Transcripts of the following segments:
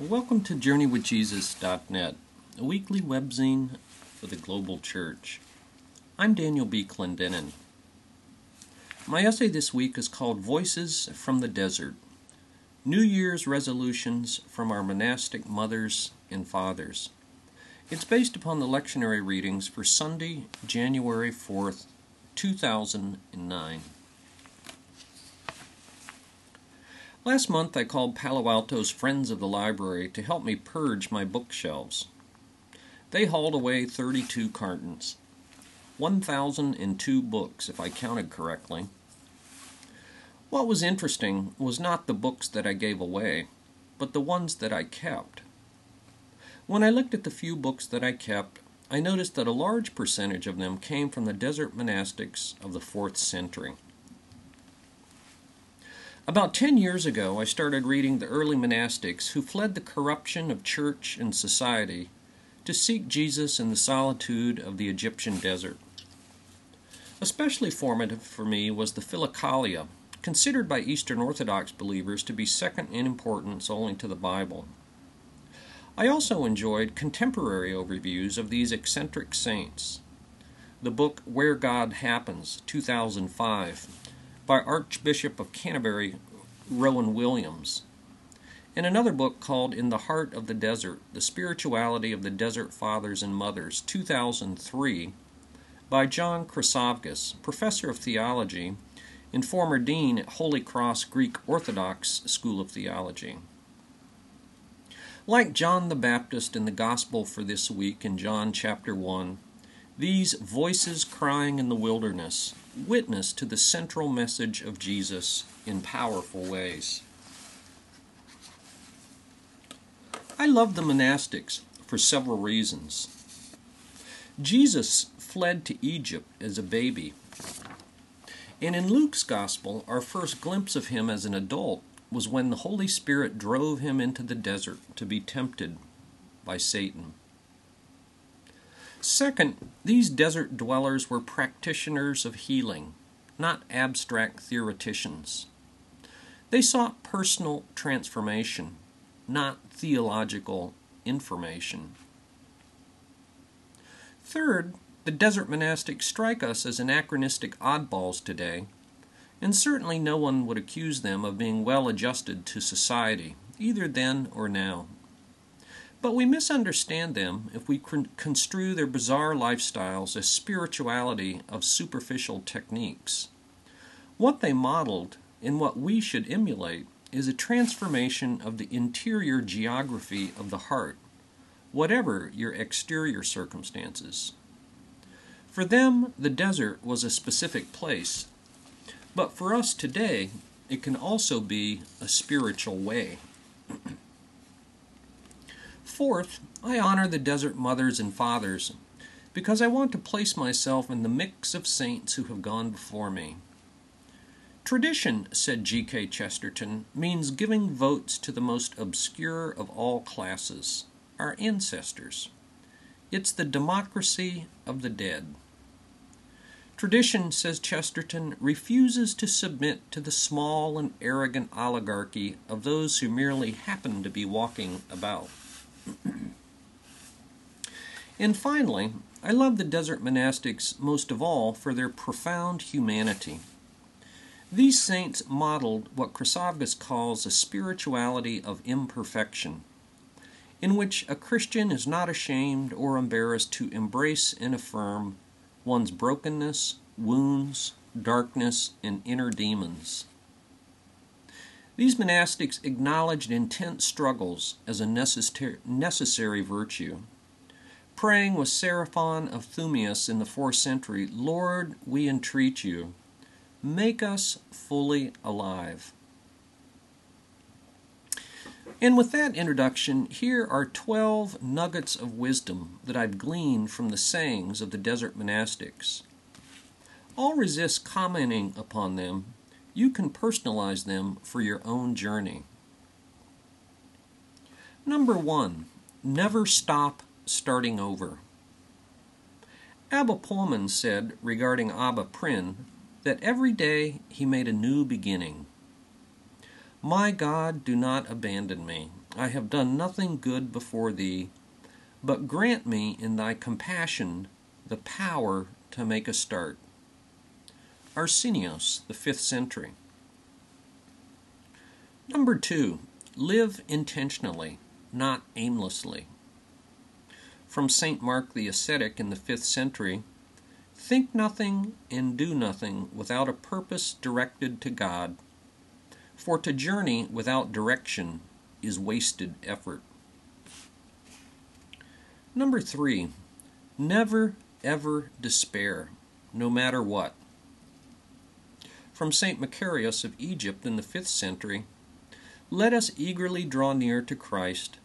Welcome to JourneyWithJesus.net, a weekly webzine for the global church. I'm Daniel B. Clendenin. My essay this week is called Voices from the Desert New Year's Resolutions from Our Monastic Mothers and Fathers. It's based upon the lectionary readings for Sunday, January 4th, 2009. Last month I called Palo Alto's Friends of the Library to help me purge my bookshelves. They hauled away 32 cartons. 1,002 books, if I counted correctly. What was interesting was not the books that I gave away, but the ones that I kept. When I looked at the few books that I kept, I noticed that a large percentage of them came from the desert monastics of the 4th century. About ten years ago, I started reading the early monastics who fled the corruption of church and society to seek Jesus in the solitude of the Egyptian desert. Especially formative for me was the Philokalia, considered by Eastern Orthodox believers to be second in importance only to the Bible. I also enjoyed contemporary overviews of these eccentric saints. The book Where God Happens, 2005, by Archbishop of Canterbury Rowan Williams, In another book called In the Heart of the Desert The Spirituality of the Desert Fathers and Mothers, 2003, by John Chryssavgis, professor of theology and former dean at Holy Cross Greek Orthodox School of Theology. Like John the Baptist in the Gospel for this week in John chapter 1, these voices crying in the wilderness witness to the central message of Jesus in powerful ways. I love the monastics for several reasons. Jesus fled to Egypt as a baby. And in Luke's Gospel, our first glimpse of him as an adult was when the Holy Spirit drove him into the desert to be tempted by Satan. Second, these desert dwellers were practitioners of healing, not abstract theoreticians. They sought personal transformation, not theological information. Third, the desert monastics strike us as anachronistic oddballs today, and certainly no one would accuse them of being well adjusted to society, either then or now. But we misunderstand them if we construe their bizarre lifestyles as spirituality of superficial techniques. What they modeled and what we should emulate is a transformation of the interior geography of the heart, whatever your exterior circumstances. For them, the desert was a specific place, but for us today, it can also be a spiritual way. Fourth, I honor the desert mothers and fathers because I want to place myself in the mix of saints who have gone before me. Tradition, said G.K. Chesterton, means giving votes to the most obscure of all classes, our ancestors. It's the democracy of the dead. Tradition, says Chesterton, refuses to submit to the small and arrogant oligarchy of those who merely happen to be walking about. And finally, I love the desert monastics most of all for their profound humanity. These saints modeled what Chryssavgis calls a spirituality of imperfection, in which a Christian is not ashamed or embarrassed to embrace and affirm one's brokenness, wounds, darkness, and inner demons. These monastics acknowledged intense struggles as a necessary virtue. Praying with Serapion of Thmuis in the fourth century, Lord, we entreat you, make us fully alive. And with that introduction, here are 12 nuggets of wisdom that I've gleaned from the sayings of the desert monastics. I'll resist commenting upon them you can personalize them for your own journey. Number one, never stop starting over. Abba Poemen said regarding Abba Pior that every day he made a new beginning. My God, do not abandon me. I have done nothing good before thee, but grant me in thy compassion the power to make a start. Arsenios, the 5th century. Number two, live intentionally, not aimlessly. From St. Mark the Ascetic in the 5th century Think nothing and do nothing without a purpose directed to God, for to journey without direction is wasted effort. Number three, never ever despair, no matter what. From St. Macarius of Egypt in the 5th century, let us eagerly draw near to Christ,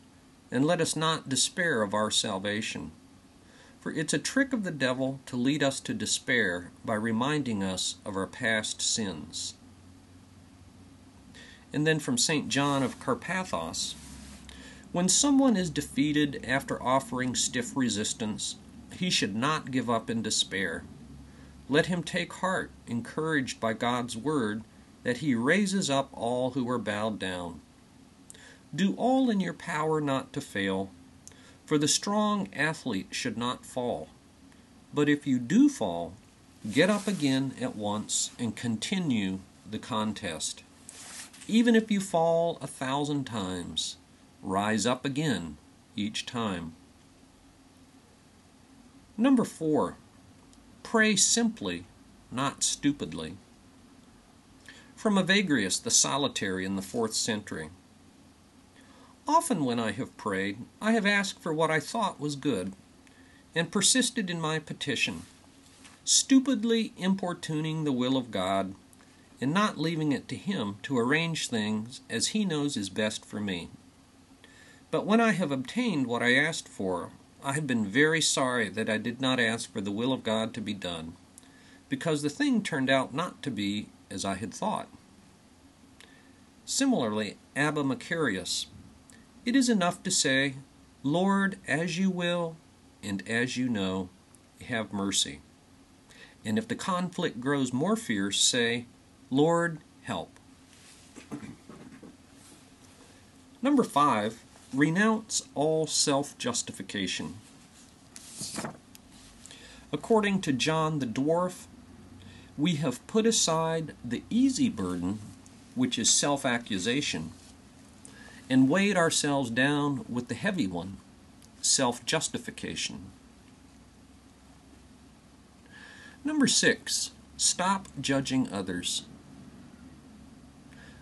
and let us not despair of our salvation. For it's a trick of the devil to lead us to despair by reminding us of our past sins. And then from St. John of Carpathos When someone is defeated after offering stiff resistance, he should not give up in despair. Let him take heart, encouraged by God's word, that he raises up all who are bowed down. Do all in your power not to fail, for the strong athlete should not fall. But if you do fall, get up again at once and continue the contest. Even if you fall a thousand times, rise up again each time. Number four, pray simply, not stupidly. From Evagrius the Solitary in the fourth century. Often when I have prayed, I have asked for what I thought was good, and persisted in my petition, stupidly importuning the will of God, and not leaving it to Him to arrange things as He knows is best for me. But when I have obtained what I asked for, I have been very sorry that I did not ask for the will of God to be done, because the thing turned out not to be as I had thought. Similarly, Abba Macarius, it is enough to say, Lord, as you will, and as you know, have mercy. And if the conflict grows more fierce, say, Lord, help. Number five, Renounce all self justification. According to John the Dwarf, we have put aside the easy burden, which is self accusation, and weighed ourselves down with the heavy one, self justification. Number six, stop judging others.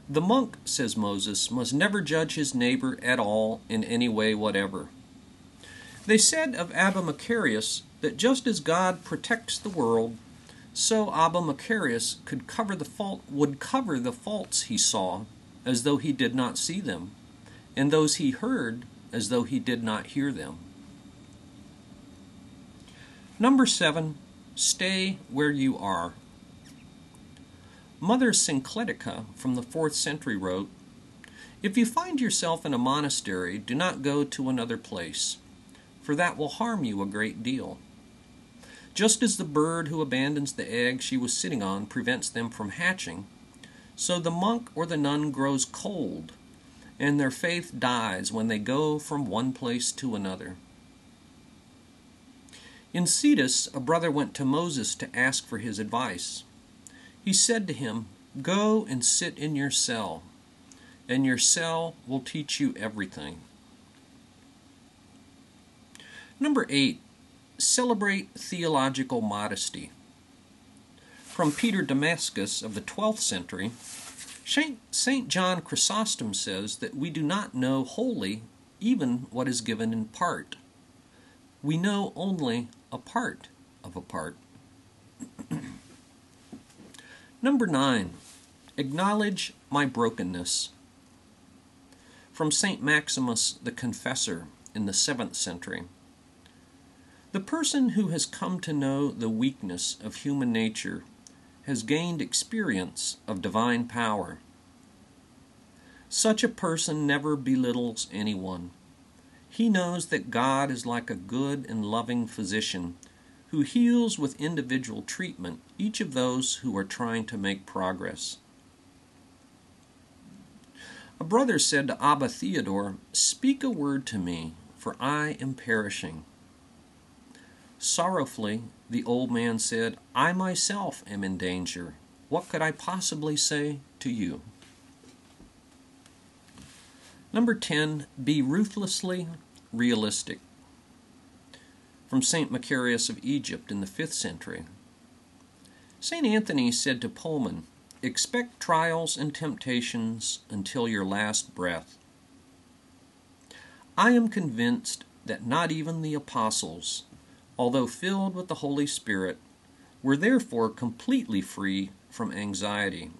The monk, says Moses, must never judge his neighbor at all in any way whatever. They said of Abba Macarius that just as God protects the world, so Abba Macarius could cover the fault would cover the faults he saw as though he did not see them, and those he heard as though he did not hear them. Number seven, stay where you are. Mother Syncletica from the fourth century wrote If you find yourself in a monastery, do not go to another place, for that will harm you a great deal. Just as the bird who abandons the egg she was sitting on prevents them from hatching, so the monk or the nun grows cold, and their faith dies when they go from one place to another. In Scetis, a brother went to Moses to ask for his advice. He said to him, Go and sit in your cell, and your cell will teach you everything. Number eight, celebrate theological modesty. From Peter Damascus of the 12th century, St. John Chrysostom says that we do not know wholly even what is given in part. We know only a part of a part. Number nine, acknowledge my brokenness. From St. Maximus the Confessor in the 7th century. The person who has come to know the weakness of human nature has gained experience of divine power. Such a person never belittles anyone. He knows that God is like a good and loving physician who heals with individual treatment each of those who are trying to make progress. A brother said to Abba Theodore, Speak a word to me, for I am perishing. Sorrowfully, the old man said, I myself am in danger. What could I possibly say to you? Number 10, be ruthlessly realistic. From St. Macarius of Egypt in the 5th century. St. Anthony said to Poemen, Expect trials and temptations until your last breath. I am convinced that not even the apostles, although filled with the Holy Spirit, were therefore completely free from anxiety.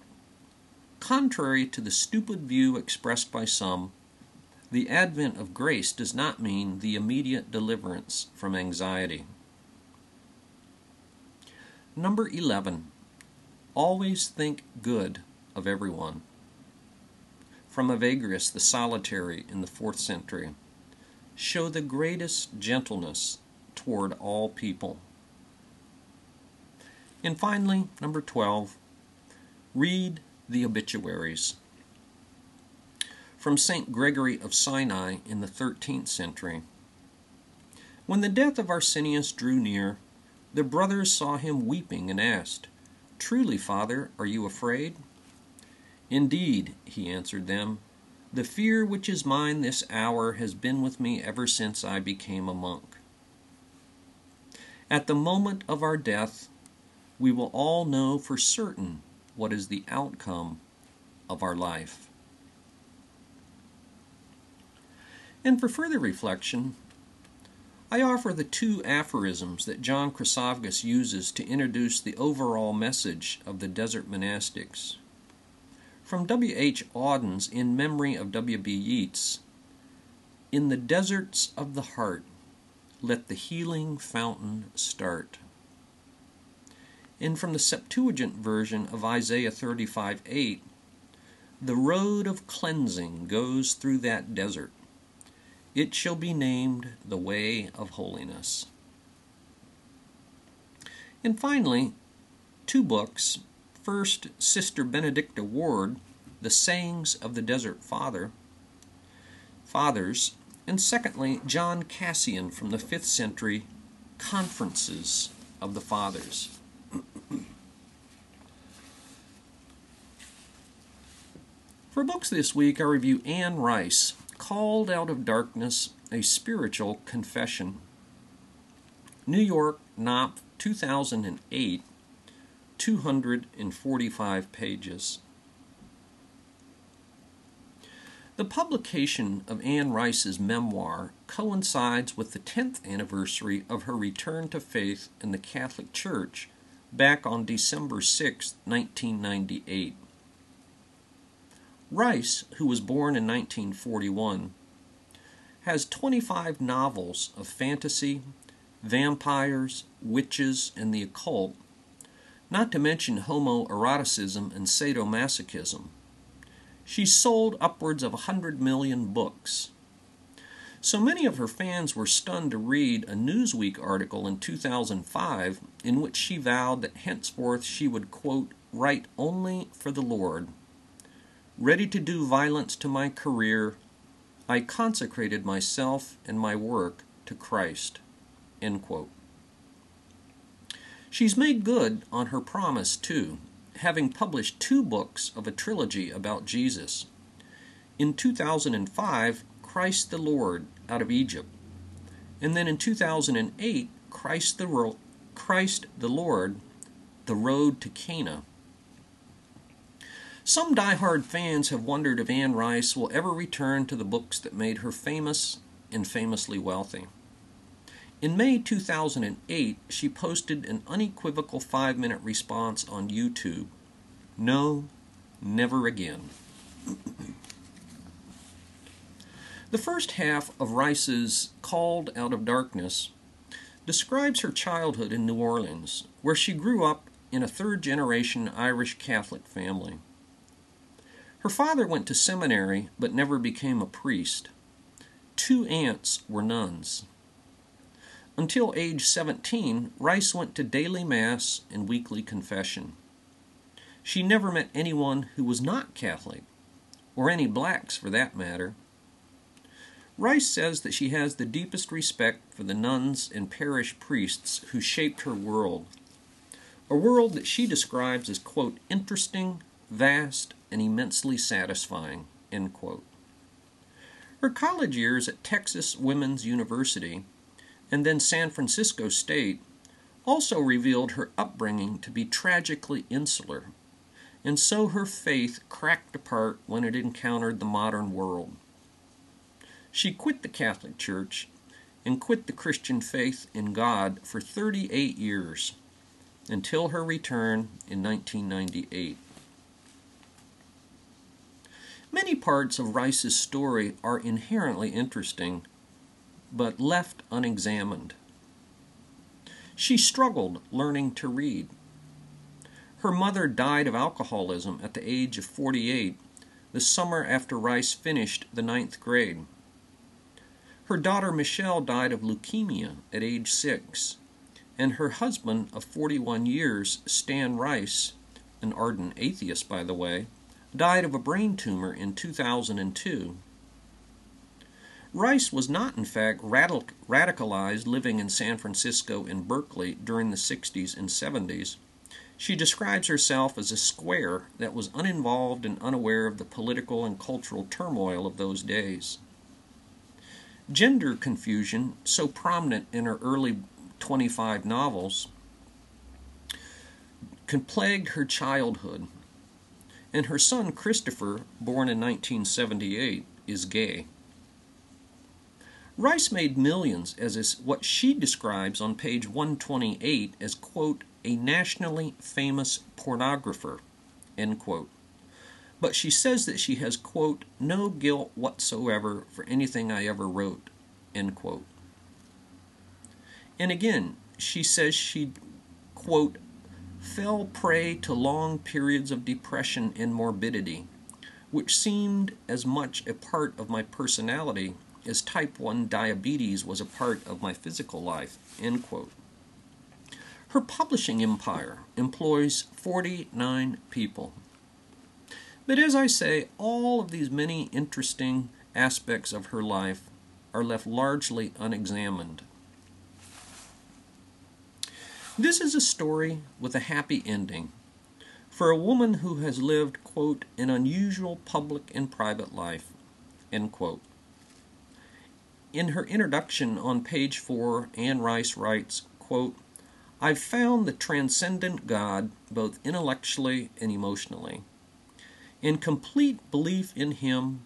Contrary to the stupid view expressed by some, the advent of grace does not mean the immediate deliverance from anxiety. Number 11. Always think good of everyone. From Evagrius the Solitary in the 4th century. Show the greatest gentleness toward all people. And finally, number 12. Read the obituaries. From St. Gregory of Sinai in the 13th century. When the death of Arsenius drew near, the brothers saw him weeping and asked, Truly, Father, are you afraid? Indeed, he answered them, the fear which is mine this hour has been with me ever since I became a monk. At the moment of our death, we will all know for certain what is the outcome of our life. And for further reflection, I offer the two aphorisms that John Chryssavgis uses to introduce the overall message of the desert monastics. From W. H. Auden's In Memory of W. B. Yeats In the deserts of the heart, let the healing fountain start. And from the Septuagint version of Isaiah 35 8, the road of cleansing goes through that desert it shall be named the way of holiness. And finally, two books. First, Sister Benedicta Ward, The Sayings of the Desert Father, Fathers, and secondly, John Cassian from the 5th century, Conferences of the Fathers. For books this week, I review Anne Rice, Called Out of Darkness A Spiritual Confession. New York, Knopf, 2008, 245 pages. The publication of Anne Rice's memoir coincides with the 10th anniversary of her return to faith in the Catholic Church back on December 6, 1998. Rice, who was born in 1941, has 25 novels of fantasy, vampires, witches, and the occult, not to mention homoeroticism and sadomasochism. She sold upwards of 100 million books. So many of her fans were stunned to read a Newsweek article in 2005 in which she vowed that henceforth she would, quote, write only for the Lord Ready to do violence to my career, I consecrated myself and my work to Christ. She's made good on her promise, too, having published two books of a trilogy about Jesus. In 2005, Christ the Lord out of Egypt. And then in 2008, Christ the, Christ the Lord, The Road to Cana. Some die-hard fans have wondered if Anne Rice will ever return to the books that made her famous and famously wealthy. In May 2008, she posted an unequivocal five minute response on YouTube No, never again. the first half of Rice's Called Out of Darkness describes her childhood in New Orleans, where she grew up in a third generation Irish Catholic family. Her father went to seminary but never became a priest. Two aunts were nuns. Until age 17, Rice went to daily Mass and weekly confession. She never met anyone who was not Catholic or any blacks for that matter. Rice says that she has the deepest respect for the nuns and parish priests who shaped her world, a world that she describes as, quote, interesting, vast, and immensely satisfying. Her college years at Texas Women's University and then San Francisco State also revealed her upbringing to be tragically insular, and so her faith cracked apart when it encountered the modern world. She quit the Catholic Church and quit the Christian faith in God for 38 years until her return in 1998. Many parts of Rice's story are inherently interesting, but left unexamined. She struggled learning to read. Her mother died of alcoholism at the age of 48, the summer after Rice finished the ninth grade. Her daughter Michelle died of leukemia at age six, and her husband of 41 years, Stan Rice, an ardent atheist by the way, died of a brain tumor in 2002. Rice was not, in fact, radical, radicalized living in San Francisco and Berkeley during the 60s and 70s. She describes herself as a square that was uninvolved and unaware of the political and cultural turmoil of those days. Gender confusion, so prominent in her early 25 novels, plagued her childhood, and her son Christopher, born in 1978, is gay. Rice made millions as is what she describes on page 128 as, quote, a nationally famous pornographer, end quote. But she says that she has, quote, no guilt whatsoever for anything I ever wrote, end quote. And again, she says she, quote, fell prey to long periods of depression and morbidity, which seemed as much a part of my personality as type 1 diabetes was a part of my physical life. End quote. Her publishing empire employs 49 people. But as I say, all of these many interesting aspects of her life are left largely unexamined. This is a story with a happy ending for a woman who has lived, quote, an unusual public and private life, end quote. In her introduction on page 4, Anne Rice writes, quote, I've found the transcendent God both intellectually and emotionally. In complete belief in Him,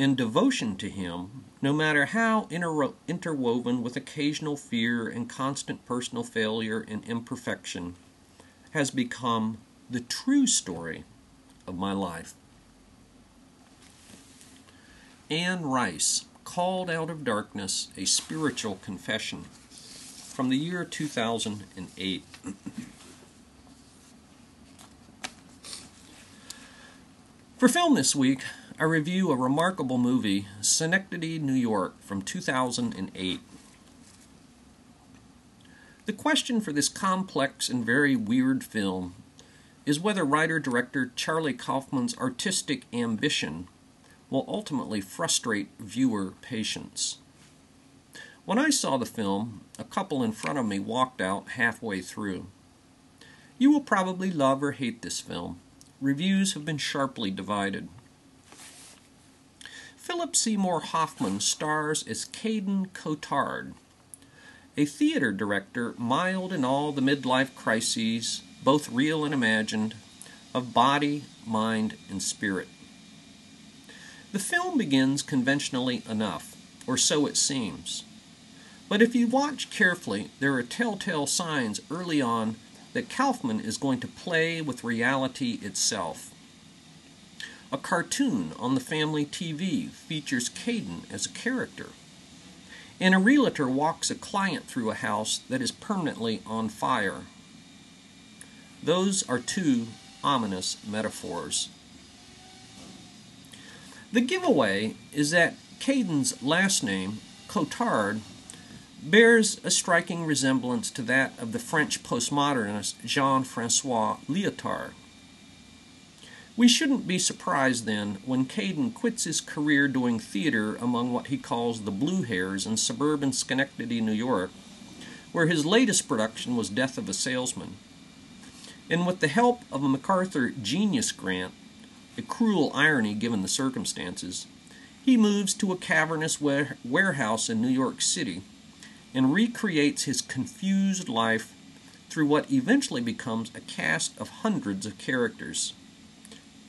in devotion to Him, no matter how inter- interwoven with occasional fear and constant personal failure and imperfection, has become the true story of my life. Anne Rice Called Out of Darkness A Spiritual Confession from the year 2008. For film this week, I review a remarkable movie, Synecdoche, New York, from 2008. The question for this complex and very weird film is whether writer director Charlie Kaufman's artistic ambition will ultimately frustrate viewer patience. When I saw the film, a couple in front of me walked out halfway through. You will probably love or hate this film. Reviews have been sharply divided. Philip Seymour Hoffman stars as Caden Cotard, a theater director mild in all the midlife crises, both real and imagined, of body, mind, and spirit. The film begins conventionally enough, or so it seems. But if you watch carefully, there are telltale signs early on that Kaufman is going to play with reality itself. A cartoon on the family TV features Caden as a character. And a realtor walks a client through a house that is permanently on fire. Those are two ominous metaphors. The giveaway is that Caden's last name, Cotard, bears a striking resemblance to that of the French postmodernist Jean Francois Lyotard. We shouldn't be surprised then when Caden quits his career doing theater among what he calls the Blue Hairs in suburban Schenectady, New York, where his latest production was Death of a Salesman. And with the help of a MacArthur Genius Grant, a cruel irony given the circumstances, he moves to a cavernous warehouse in New York City and recreates his confused life through what eventually becomes a cast of hundreds of characters.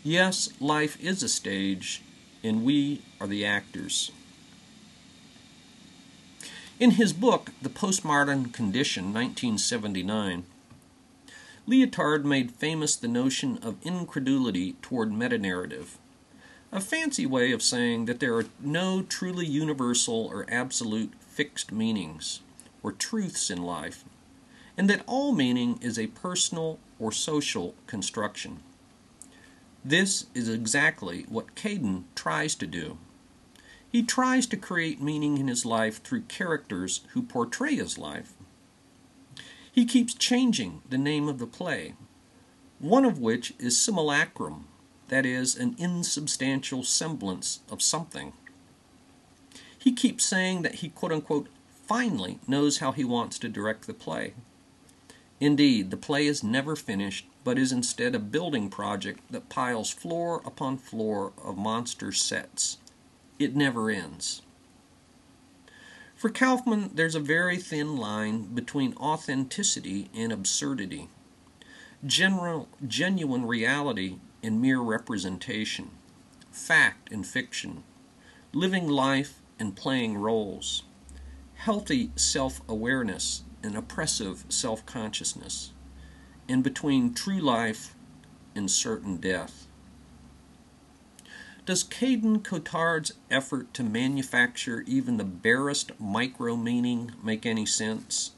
Yes, life is a stage, and we are the actors. In his book, The Postmodern Condition, 1979, Lyotard made famous the notion of incredulity toward metanarrative, a fancy way of saying that there are no truly universal or absolute fixed meanings or truths in life, and that all meaning is a personal or social construction. This is exactly what Caden tries to do. He tries to create meaning in his life through characters who portray his life. He keeps changing the name of the play, one of which is simulacrum, that is, an insubstantial semblance of something. He keeps saying that he quote unquote finally knows how he wants to direct the play. Indeed, the play is never finished, but is instead a building project that piles floor upon floor of monster sets. It never ends. For Kaufman, there's a very thin line between authenticity and absurdity, general, genuine reality and mere representation, fact and fiction, living life and playing roles, healthy self awareness and oppressive self consciousness, in between true life and certain death. Does Caden Cotard's effort to manufacture even the barest micro meaning make any sense?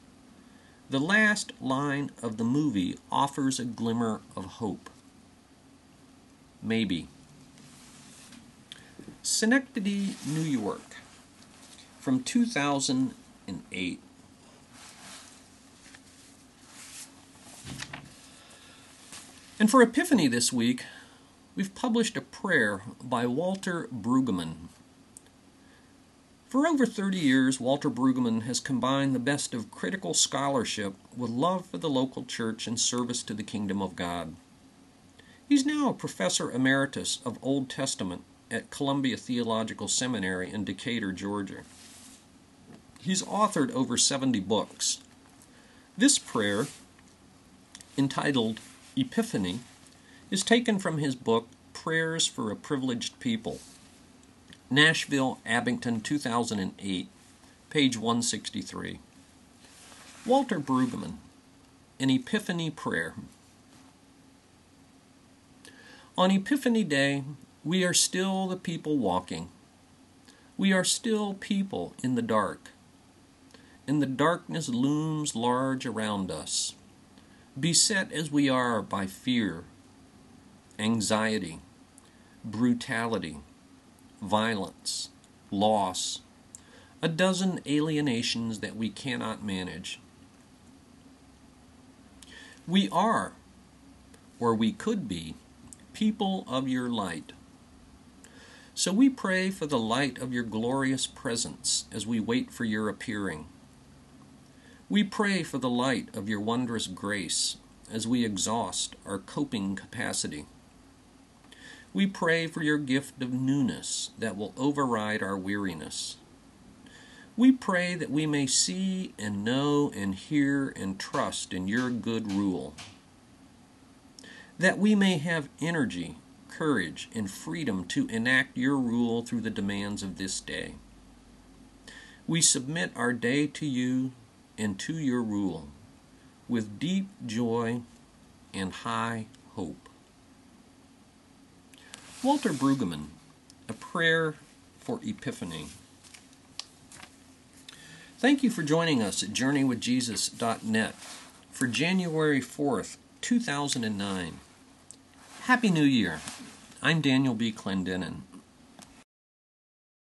The last line of the movie offers a glimmer of hope. Maybe. Synecdoche, New York, from 2008. And for Epiphany this week, we've published a prayer by Walter Brueggemann. For over 30 years, Walter Brueggemann has combined the best of critical scholarship with love for the local church and service to the kingdom of God. He's now a professor emeritus of Old Testament at Columbia Theological Seminary in Decatur, Georgia. He's authored over 70 books. This prayer, entitled Epiphany is taken from his book Prayers for a Privileged People. Nashville, Abingdon, 2008, page 163. Walter Brueggemann, An Epiphany Prayer. On Epiphany Day, we are still the people walking. We are still people in the dark. And the darkness looms large around us beset as we are by fear, anxiety, brutality, violence, loss, a dozen alienations that we cannot manage. We are, or we could be, people of your light. So we pray for the light of your glorious presence as we wait for your appearing. We pray for the light of your wondrous grace as we exhaust our coping capacity. We pray for your gift of newness that will override our weariness. We pray that we may see and know and hear and trust in your good rule. That we may have energy, courage, and freedom to enact your rule through the demands of this day. We submit our day to you and to your rule with deep joy and high hope. Walter Brueggemann, A Prayer for Epiphany. Thank you for joining us at JourneyWithJesus.net for January 4th, 2009. Happy New Year. I'm Daniel B. Clendenin.